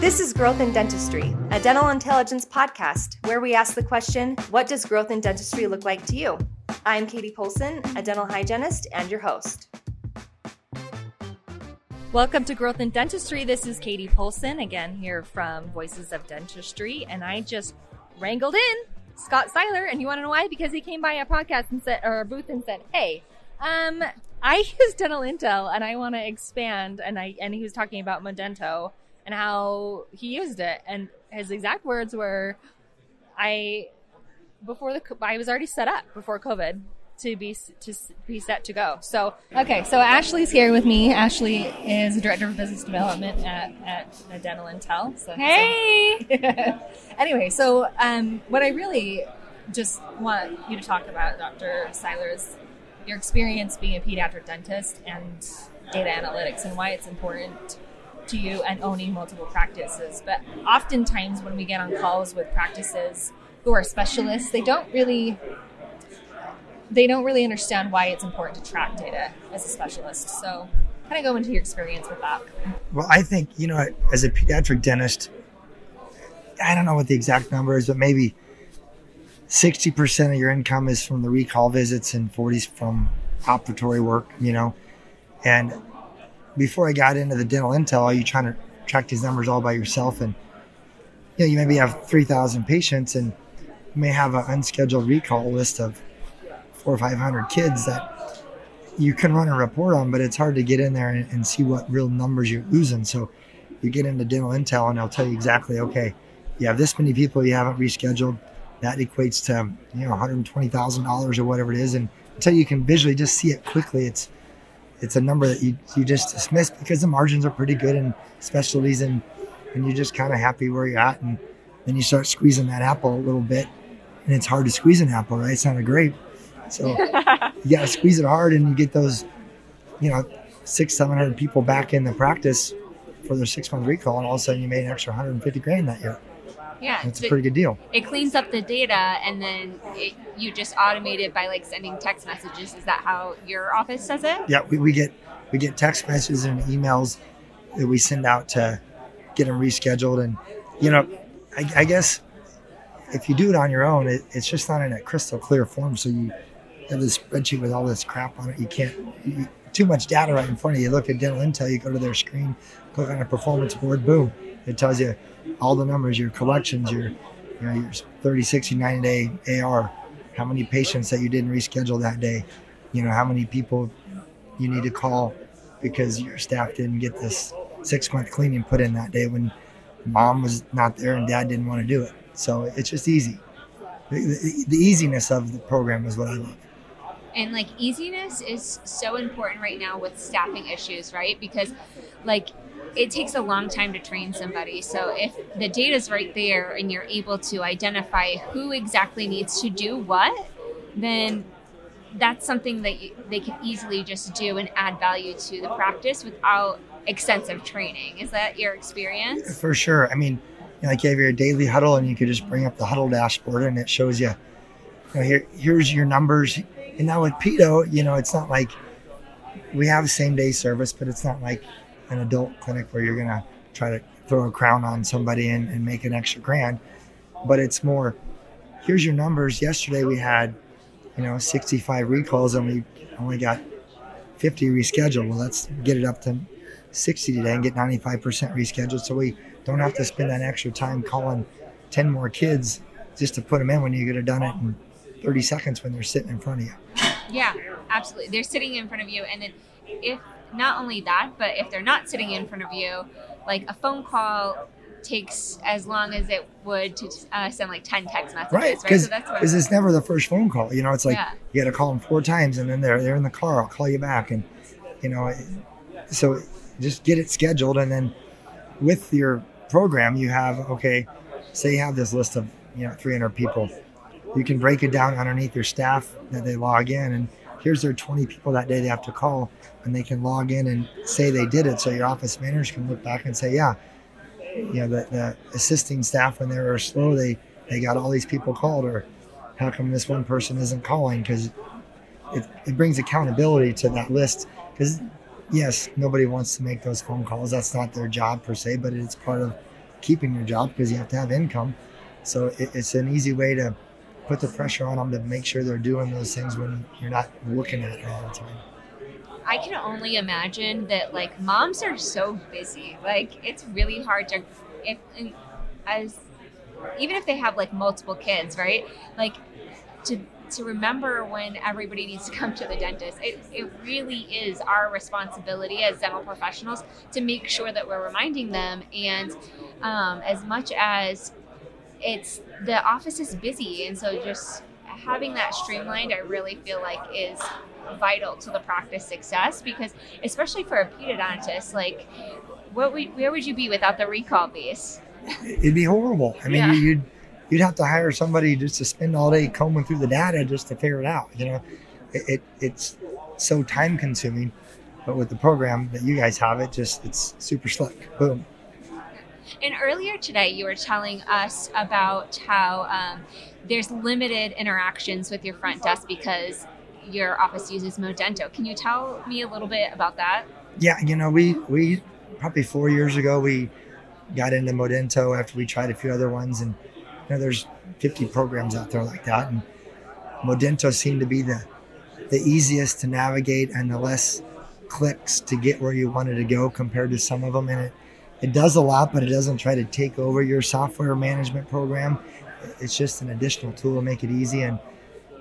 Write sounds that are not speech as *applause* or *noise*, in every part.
This is Growth in Dentistry, a dental intelligence podcast where we ask the question What does growth in dentistry look like to you? I'm Katie Polson, a dental hygienist and your host. Welcome to Growth in Dentistry. This is Katie Polson, again here from Voices of Dentistry, and I just wrangled in Scott Seiler, and you want to know why? Because he came by a podcast and said, or a booth and said, "Hey, um, I *laughs* use Dental Intel, and I want to expand." And I and he was talking about Modento and how he used it, and his exact words were, "I before the I was already set up before COVID." To be to be set to go. So okay, so Ashley's here with me. Ashley is the director of business development at, at Dental Intel. So Hey. *laughs* anyway, so um, what I really just want you to talk about, Dr. Seiler, is your experience being a pediatric dentist and data analytics and why it's important to you and owning multiple practices. But oftentimes, when we get on calls with practices who are specialists, they don't really they don't really understand why it's important to track data as a specialist. So, kind of go into your experience with that. Well, I think, you know, as a pediatric dentist, I don't know what the exact number is, but maybe 60% of your income is from the recall visits and 40s from operatory work, you know. And before I got into the dental intel, are you trying to track these numbers all by yourself and you know, you maybe have 3,000 patients and you may have an unscheduled recall list of four or 500 kids that you can run a report on, but it's hard to get in there and, and see what real numbers you're losing. So you get into dental intel and they'll tell you exactly, okay, you have this many people you haven't rescheduled. That equates to you know $120,000 or whatever it is, and until you can visually just see it quickly, it's it's a number that you, you just dismiss because the margins are pretty good in specialties and and you're just kind of happy where you're at, and then you start squeezing that apple a little bit, and it's hard to squeeze an apple, right? It's not a grape, so *laughs* you got to squeeze it hard, and you get those, you know, six seven hundred people back in the practice for their six month recall, and all of a sudden you made an extra 150 grand that year. Yeah, That's a pretty good deal. It cleans up the data, and then it, you just automate it by like sending text messages. Is that how your office does it? Yeah, we, we get we get text messages and emails that we send out to get them rescheduled, and you know, I, I guess if you do it on your own, it, it's just not in a crystal clear form. So you have this spreadsheet with all this crap on it. You can't you, too much data right in front of you. you. Look at Dental Intel. You go to their screen, click on a performance board, boom, it tells you all the numbers, your collections, your you know, your 30, 60, 90 day AR, how many patients that you didn't reschedule that day, you know, how many people you need to call because your staff didn't get this six month cleaning put in that day when mom was not there and dad didn't want to do it. So it's just easy. The, the, the easiness of the program is what I love. And like easiness is so important right now with staffing issues, right? Because like it takes a long time to train somebody. So if the data is right there and you're able to identify who exactly needs to do what, then that's something that you, they can easily just do and add value to the practice without extensive training. Is that your experience? For sure. I mean, you know, like you have your daily huddle, and you could just bring up the huddle dashboard, and it shows you, you know, here here's your numbers. And now with pedo, you know, it's not like we have same day service, but it's not like an adult clinic where you're gonna try to throw a crown on somebody and, and make an extra grand. But it's more, here's your numbers. Yesterday we had, you know, 65 recalls, and we only got 50 rescheduled. Well, let's get it up to 60 today and get 95% rescheduled so we don't have to spend that extra time calling 10 more kids just to put them in when you could have done it in 30 seconds when they're sitting in front of you. Yeah, absolutely. They're sitting in front of you, and then if not only that, but if they're not sitting in front of you, like a phone call takes as long as it would to uh, send like 10 text messages, Right, right? because So that's what it's never the first phone call. You know, it's like Yeah. you got to call them four times, and then they're they're in the car. I'll call you back, and you know, so just get it scheduled, and then with your program, you have okay. Say you have this list of you know 300 people, you can break it down underneath your staff that they log in, and here's their 20 people that day they have to call, and they can log in and say they did it, so your office managers can look back and say, yeah, you know, the, the assisting staff when they were slow, they they got all these people called, or how come this one person isn't calling? Because it, it brings accountability to that list. Because yes, nobody wants to make those phone calls. That's not their job per se, but it's part of keeping your job because you have to have income. So it, it's an easy way to put the pressure on them to make sure they're doing those things when you're not looking at it all the time. I can only imagine that like moms are so busy. Like it's really hard to if as even if they have like multiple kids, right? Like to to remember when everybody needs to *laughs* come to the dentist. It, it really is our responsibility as dental professionals to make sure that we're reminding them. And um, as much as it's the office is busy, and so just having that streamlined, I really feel like is vital to the practice success because especially for a pedodontist, like what would, where would you be without the recall piece? It'd be horrible. I mean, Yeah. you'd you'd have to hire somebody just to spend all day combing through the data just to figure it out. You know, it, it it's so time consuming. But with the program that you guys have, it just it's super slick. Boom. And earlier today, you were telling us about how um, there's limited interactions with your front desk because your office uses Modento. Can you tell me a little bit about that? Yeah, you know, we we probably four years ago we got into Modento after we tried a few other ones, and you know, there's 50 programs out there like that, and Modento seemed to be the the easiest to navigate and the less clicks to get where you wanted to go compared to some of them, and it it does a lot, but it doesn't try to take over your software management program. It's just an additional tool to make it easy, and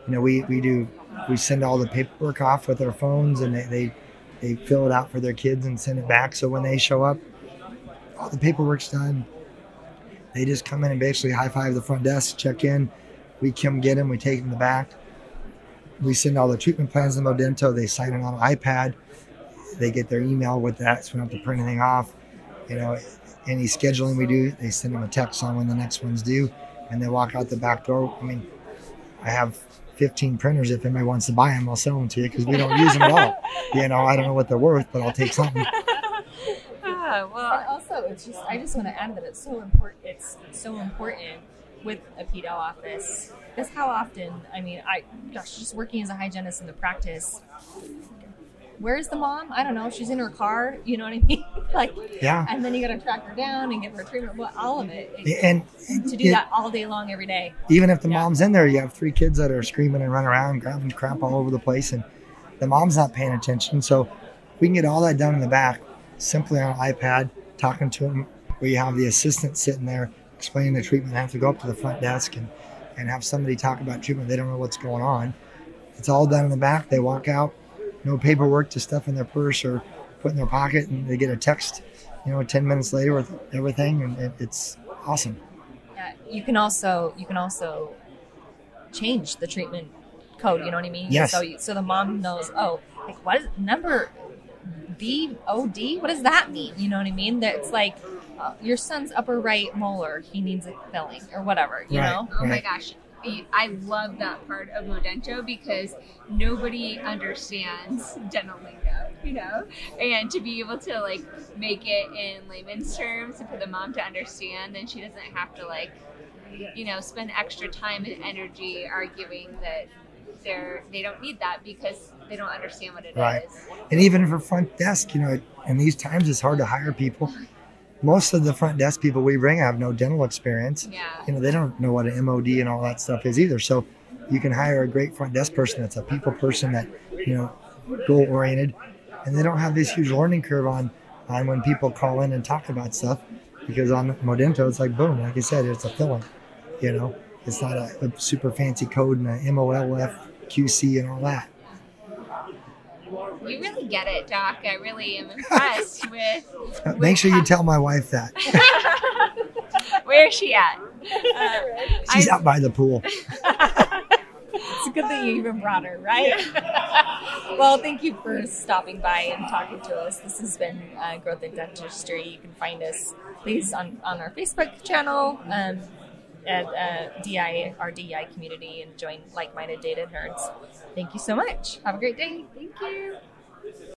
you know, we we do we send all the paperwork off with our phones, and they, they they fill it out for their kids and send it back. So when they show up, all the paperwork's done. They just come in and basically high five the front desk, check in. We come get them, we take them the back. We send all the treatment plans to Modento. They sign it on an iPad. They get their email with that, so we don't have to print anything off. You know, any scheduling we do, they send them a text on when the next one's due, and they walk out the back door. I mean, I have 15 printers. If anybody wants to buy them, I'll sell them to you because we don't use them at all. *laughs* You know, I don't know what they're worth, but I'll take something. *laughs* Ah, And well, also, it's just I just want to add that it's so important. It's so important with a pedo office because how often? I mean, I gosh, just working as a hygienist in the practice. Where's the mom? I don't know. She's in her car. You know what I mean? *laughs* like, Yeah. and then you got to track her down and give her treatment. Well, all of it. It- And to do yeah, that all day long, every day. even if the Yeah. mom's in there, you have three kids that are screaming and running around, grabbing crap all over the place, and the mom's not paying attention. So we can get all that done in the back, simply on an iPad, talking to them. Where you have the assistant sitting there explaining the treatment, they have to go up to the front desk and, and have somebody talk about treatment. They don't know what's going on. It's all done in the back. They walk out, no paperwork to stuff in their purse or put in their pocket, and they get a text, you know, 10 minutes later with everything, and it, it's awesome. Yeah, you can also you can also change the treatment code. You know what I mean? Yes. So so the mom knows. Oh, like what is number B O D? What does that mean? You know what I mean? That it's like uh, your son's upper right molar. He needs a filling or whatever. You Right. know? oh my Right. Gosh. I love that part of Modento because nobody understands dental lingo, you know? And to be able to like make it in layman's terms and for the mom to understand, then she doesn't have to like, you know, spend extra time and energy arguing that they're they don't need that because they don't understand what it is. Right. and even for front desk, you know, in these times it's hard to hire people. Most of the front desk people we bring have no dental experience. Yeah. You know, they don't know what an MOD and all that stuff is either. So you can hire a great front desk person that's a people person that, you know, goal oriented, and they don't have this huge learning curve on on when people call in and talk about stuff because on Modento it's like boom, like I said, it's a filling. You know, it's not a, a super fancy code and a MOLF QC and all that. You really get it, Doc. I really am *laughs* impressed with Uh, *laughs* Make sure you tell my wife that. *laughs* where is she at? Uh, She's I- out by the pool. It's a good thing you even brought her, right? well, thank you for stopping by and talking to us. This has been uh, Growth in Dentistry. You can find us, please, on, on our Facebook channel um, at uh, DI, our DI community, and join like minded data nerds. Thank you so much. Have a great day. Thank you.